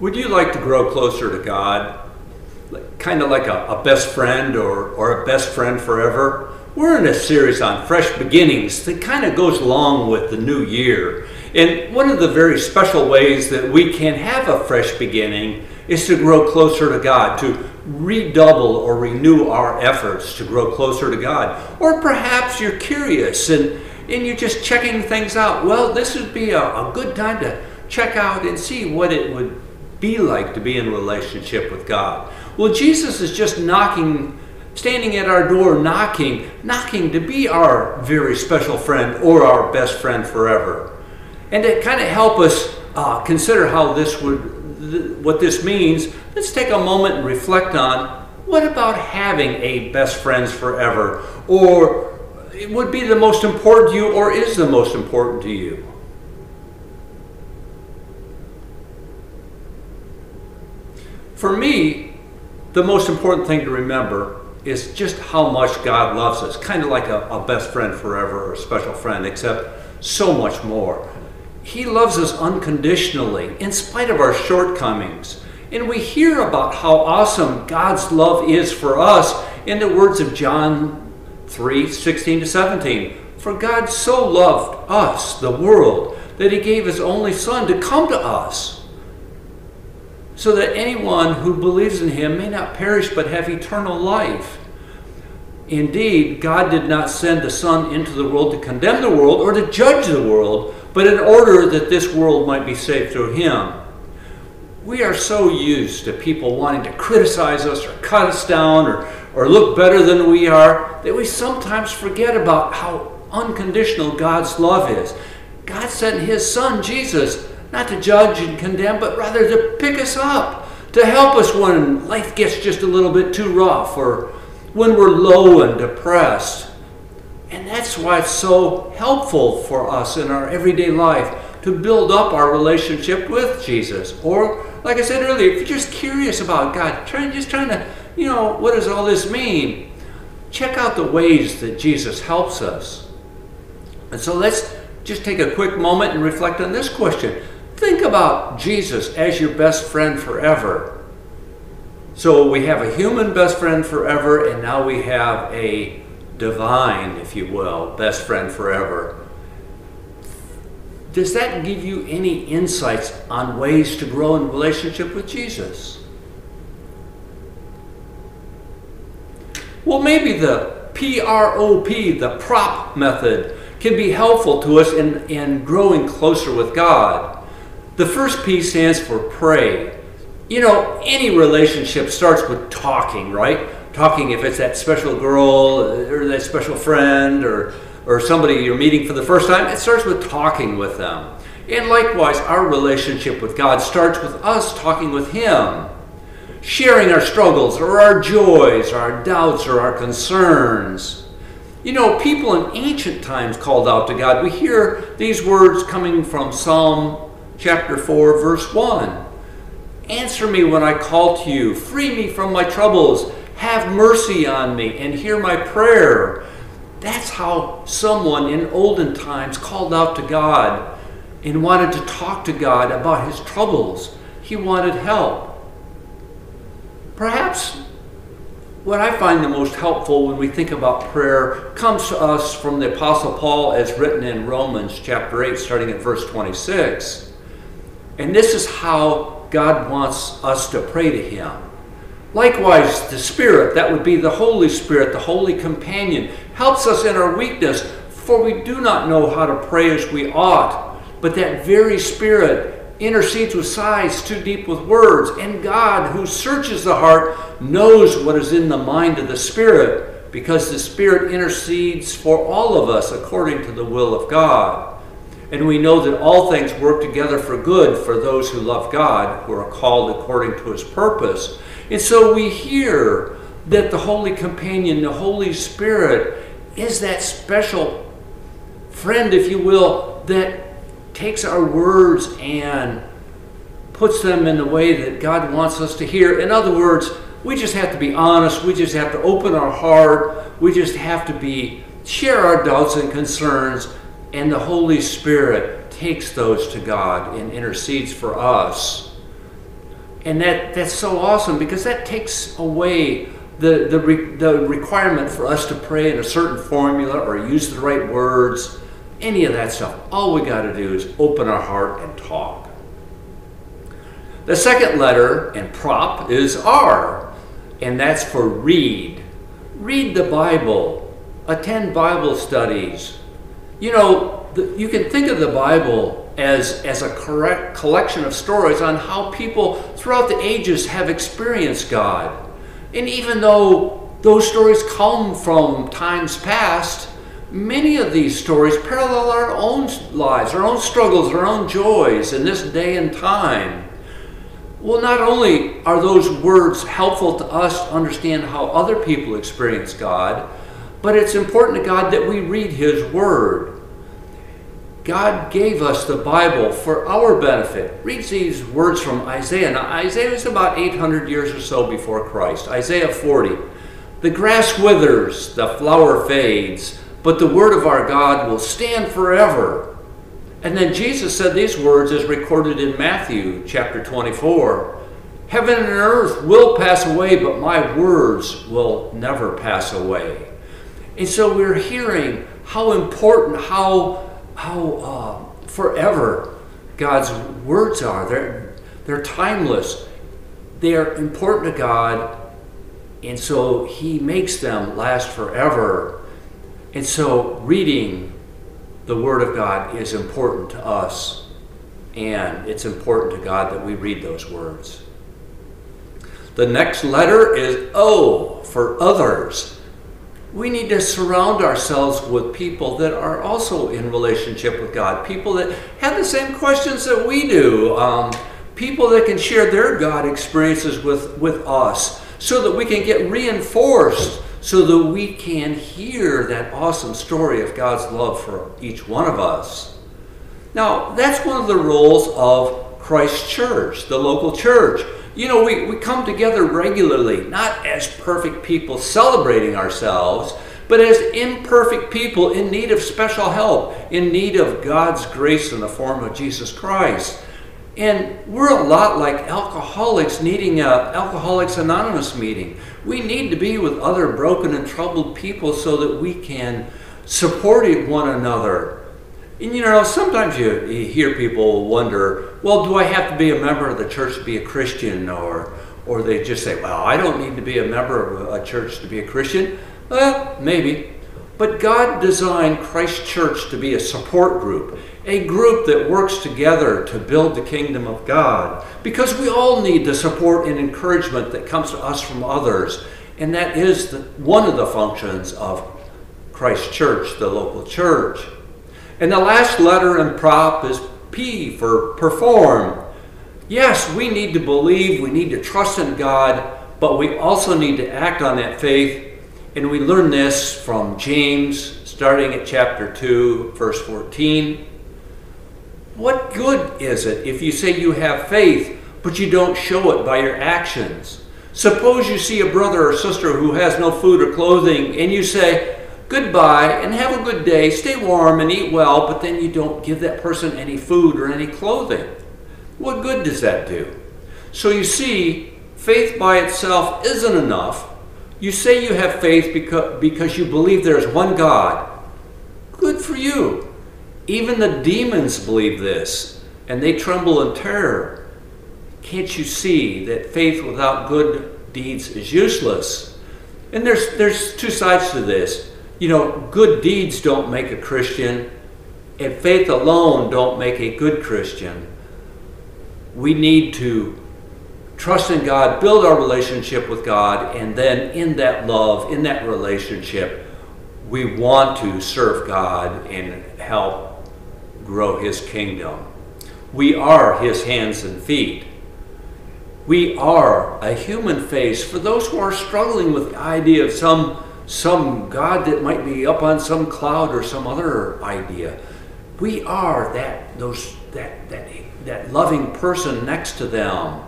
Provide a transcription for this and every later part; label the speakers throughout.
Speaker 1: Would you like to grow closer to God? Kind of like a, a, best friend or, or a best friend forever? We're in a series on fresh beginnings that kind of goes along with the new year. And one of the very special ways that we can have a fresh beginning is to grow closer to God, to redouble or renew our efforts to grow closer to God. Or perhaps you're curious and, and you're just checking things out. Well, this would be a, a good time to check out and see what it would be like to be in relationship with God. Well, Jesus is just knocking, standing at our door, knocking, knocking to be our very special friend or our best friend forever. And to kind of help us uh, consider how this would what this means, let's take a moment and reflect on what about having a best friends forever? Or it would be the most important to you, or is the most important to you? For me, the most important thing to remember is just how much God loves us, kind of like a, a best friend forever or a special friend, except so much more. He loves us unconditionally, in spite of our shortcomings. And we hear about how awesome God's love is for us in the words of John 3 16 to 17. For God so loved us, the world, that he gave his only Son to come to us, so that anyone who believes in him may not perish but have eternal life. Indeed, God did not send the Son into the world to condemn the world or to judge the world but in order that this world might be saved through him. We are so used to people wanting to criticize us or cut us down or, or look better than we are that we sometimes forget about how unconditional God's love is. God sent his son, Jesus, not to judge and condemn, but rather to pick us up, to help us when life gets just a little bit too rough or when we're low and depressed. And that's why it's so helpful for us in our everyday life to build up our relationship with Jesus. Or, like I said earlier, if you're just curious about God, trying just trying to, you know, what does all this mean? Check out the ways that Jesus helps us. And so let's just take a quick moment and reflect on this question. Think about Jesus as your best friend forever. So we have a human best friend forever, and now we have a divine, if you will, best friend forever. Does that give you any insights on ways to grow in relationship with Jesus? Well, maybe the PROP, the PROP method, can be helpful to us in, in growing closer with God. The first P stands for pray. You know, any relationship starts with talking, right? talking if it's that special girl uh, or that special friend or, or somebody you're meeting for the first time, it starts with talking with them. And likewise, our relationship with God starts with us talking with Him, sharing our struggles or our joys, or our doubts or our concerns. You know, people in ancient times called out to God. We hear these words coming from Psalm chapter 4, verse 1. Answer me when I call to you, free me from my troubles. Have mercy on me and hear my prayer. That's how someone in olden times called out to God and wanted to talk to God about his troubles. He wanted help. Perhaps what I find the most helpful when we think about prayer comes to us from the Apostle Paul as written in Romans chapter 8, starting at verse 26. And this is how God wants us to pray to him. Likewise, the Spirit, that would be the Holy Spirit, the Holy Companion, helps us in our weakness, for we do not know how to pray as we ought. But that very Spirit intercedes with sighs too deep with words, and God, who searches the heart, knows what is in the mind of the Spirit, because the Spirit intercedes for all of us according to the will of God. And we know that all things work together for good for those who love God, who are called according to his purpose. And so we hear that the Holy Companion, the Holy Spirit, is that special friend, if you will, that takes our words and puts them in the way that God wants us to hear. In other words, we just have to be honest. We just have to open our heart. We just have to be share our doubts and concerns, and the Holy Spirit takes those to God and intercedes for us. And that, that's so awesome because that takes away the, the, re, the requirement for us to pray in a certain formula or use the right words, any of that stuff. All we got to do is open our heart and talk. The second letter and prop is R, and that's for read. Read the Bible, attend Bible studies. You know, the, you can think of the Bible as, as a correct collection of stories on how people throughout the ages have experienced God. And even though those stories come from times past, many of these stories parallel our own lives, our own struggles, our own joys in this day and time. Well, not only are those words helpful to us to understand how other people experience God, but it's important to God that we read His Word. God gave us the Bible for our benefit. Read these words from Isaiah. Now, Isaiah is about 800 years or so before Christ. Isaiah 40. The grass withers, the flower fades, but the word of our God will stand forever. And then Jesus said these words as recorded in Matthew chapter 24. Heaven and earth will pass away, but my words will never pass away. And so we're hearing how important, how how uh, forever God's words are. They're, they're timeless. They're important to God, and so He makes them last forever. And so reading the Word of God is important to us, and it's important to God that we read those words. The next letter is O for others we need to surround ourselves with people that are also in relationship with God, people that have the same questions that we do, um, people that can share their God experiences with, with us so that we can get reinforced, so that we can hear that awesome story of God's love for each one of us. Now, that's one of the roles of Christ Church, the local church. You know, we, we come together regularly, not as perfect people celebrating ourselves, but as imperfect people in need of special help, in need of God's grace in the form of Jesus Christ. And we're a lot like alcoholics needing a Alcoholics Anonymous meeting. We need to be with other broken and troubled people so that we can support one another and you know, sometimes you, you, hear people wonder, well, do I have to be a member of the church to be a Christian? Or, or they just say, well, I don't need to be a member of a church to be a Christian. Well, maybe. But God designed Christ Church to be a support group, a group that works together to build the kingdom of God. Because we all need the support and encouragement that comes to us from others. And that is the, one of the functions of Christ Church, the local church. And the last letter in prop is P for perform. Yes, we need to believe, we need to trust in God, but we also need to act on that faith. And we learn this from James, starting at chapter 2, verse 14. What good is it if you say you have faith, but you don't show it by your actions? Suppose you see a brother or sister who has no food or clothing, and you say, goodbye and have a good day, stay warm and eat well, but then you don't give that person any food or any clothing. What good does that do? So you see, faith by itself isn't enough. You say you have faith because, because you believe there's one God. Good for you. Even the demons believe this, and they tremble in terror. Can't you see that faith without good deeds is useless? And there's, there's two sides to this you know, good deeds don't make a Christian, and faith alone don't make a good Christian. We need to trust in God, build our relationship with God, and then in that love, in that relationship, we want to serve God and help grow His kingdom. We are His hands and feet. We are a human face for those who are struggling with the idea of some some God that might be up on some cloud or some other idea. We are that those that that that loving person next to them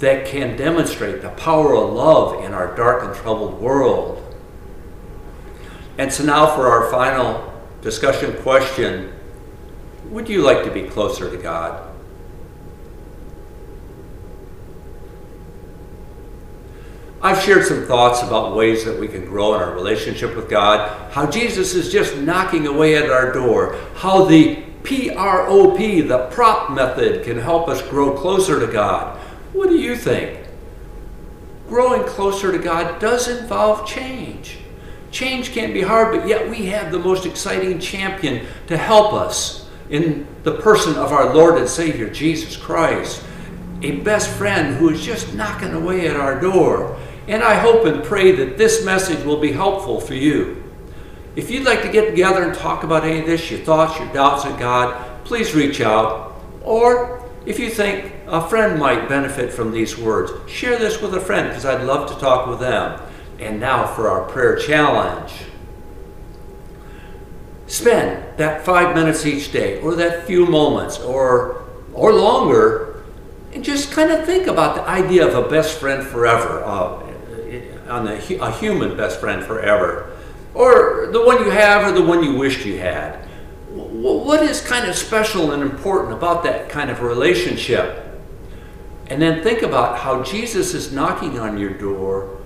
Speaker 1: that can demonstrate the power of love in our dark and troubled world. And so now for our final discussion question, would you like to be closer to God? I've shared some thoughts about ways that we can grow in our relationship with God, how Jesus is just knocking away at our door, how the PROP, the prop method, can help us grow closer to God. What do you think? Growing closer to God does involve change. Change can be hard, but yet we have the most exciting champion to help us in the person of our Lord and Savior, Jesus Christ. A best friend who is just knocking away at our door. And I hope and pray that this message will be helpful for you. If you'd like to get together and talk about any of this, your thoughts, your doubts on God, please reach out. Or if you think a friend might benefit from these words, share this with a friend because I'd love to talk with them. And now for our prayer challenge. Spend that five minutes each day, or that few moments, or, or longer, and just kind of think about the idea of a best friend forever, uh, on a, a human best friend forever, or the one you have, or the one you wished you had. What is kind of special and important about that kind of relationship? And then think about how Jesus is knocking on your door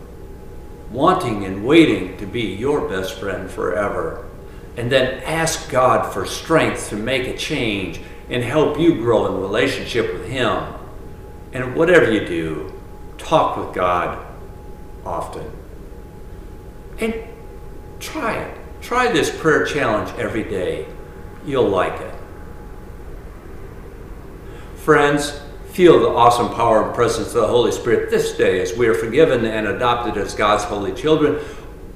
Speaker 1: wanting and waiting to be your best friend forever. And then ask God for strength to make a change and help you grow in relationship with Him. And whatever you do, talk with God often. And try it. Try this prayer challenge every day. You'll like it. Friends, feel the awesome power and presence of the Holy Spirit this day as we are forgiven and adopted as God's holy children.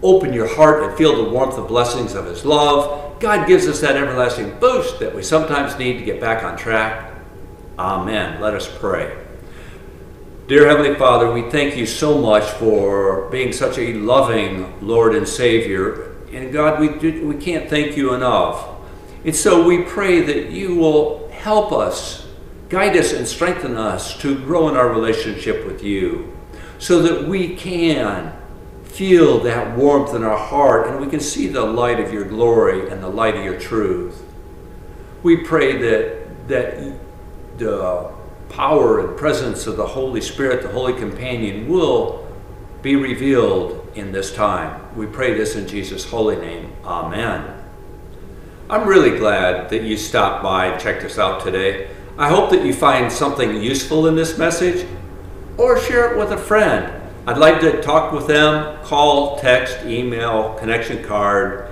Speaker 1: Open your heart and feel the warmth and blessings of His love. God gives us that everlasting boost that we sometimes need to get back on track. Amen. Let us pray. Dear Heavenly Father, we thank you so much for being such a loving Lord and Savior. And God, we, do, we can't thank you enough. And so we pray that you will help us Guide us and strengthen us to grow in our relationship with you so that we can feel that warmth in our heart and we can see the light of your glory and the light of your truth. We pray that, that the power and presence of the Holy Spirit, the Holy Companion, will be revealed in this time. We pray this in Jesus' holy name. Amen. I'm really glad that you stopped by and checked us out today. I hope that you find something useful in this message or share it with a friend. I'd like to talk with them, call, text, email, connection card.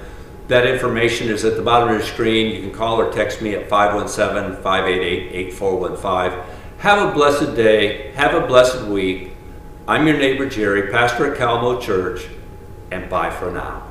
Speaker 1: That information is at the bottom of your screen. You can call or text me at 517 588 8415. Have a blessed day. Have a blessed week. I'm your neighbor Jerry, pastor at Calmo Church, and bye for now.